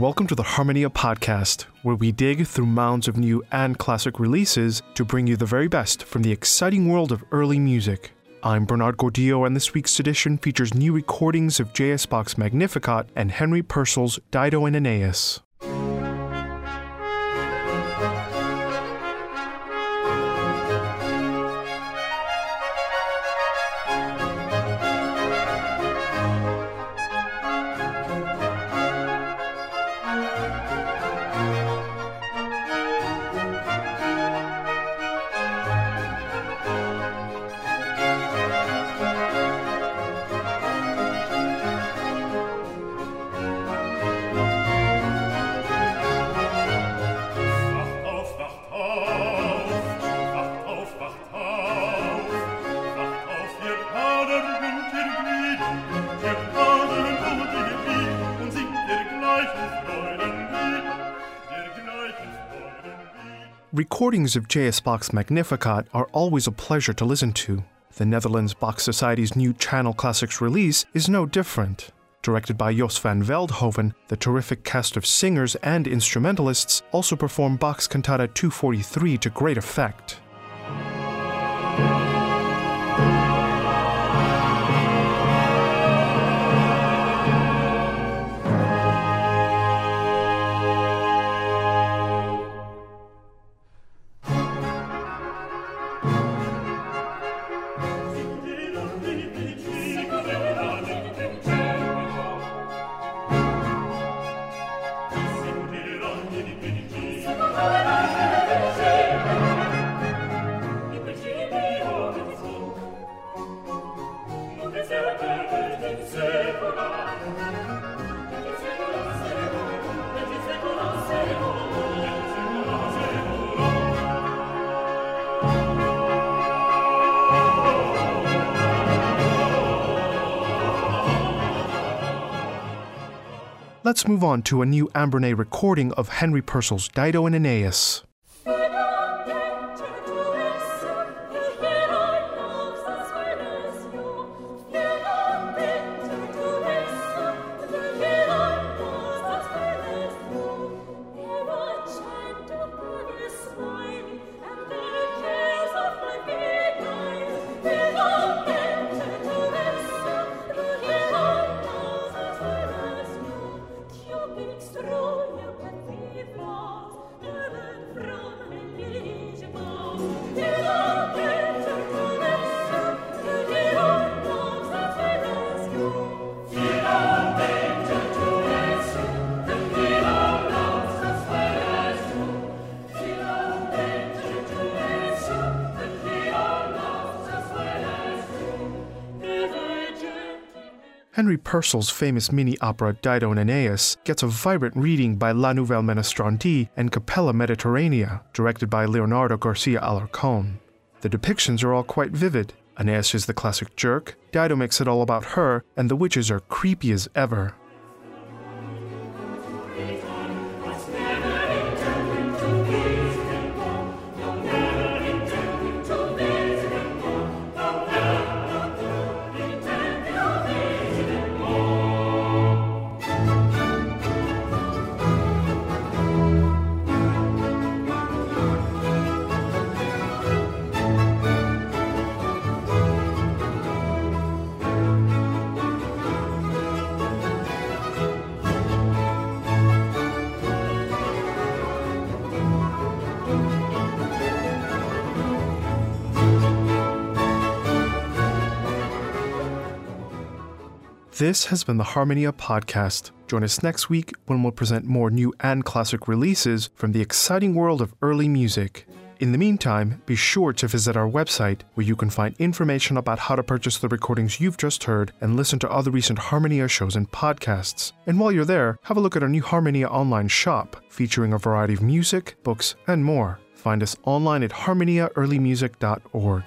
Welcome to the Harmonia podcast, where we dig through mounds of new and classic releases to bring you the very best from the exciting world of early music. I'm Bernard Gordillo, and this week's edition features new recordings of J.S. Bach's Magnificat and Henry Purcell's Dido and Aeneas. Recordings of J.S. Bach's Magnificat are always a pleasure to listen to. The Netherlands Bach Society's new Channel Classics release is no different. Directed by Jos van Veldhoven, the terrific cast of singers and instrumentalists also perform Bach's Cantata 243 to great effect. Let's move on to a new Ambronay recording of Henry Purcell's Dido and Aeneas. It's true. Henry Purcell's famous mini opera Dido and Aeneas gets a vibrant reading by La Nouvelle Ménestrandie and Cappella Mediterranea, directed by Leonardo Garcia Alarcón. The depictions are all quite vivid. Aeneas is the classic jerk, Dido makes it all about her, and the witches are creepy as ever. This has been the Harmonia Podcast. Join us next week when we'll present more new and classic releases from the exciting world of early music. In the meantime, be sure to visit our website where you can find information about how to purchase the recordings you've just heard and listen to other recent Harmonia shows and podcasts. And while you're there, have a look at our new Harmonia online shop featuring a variety of music, books, and more. Find us online at harmoniaearlymusic.org.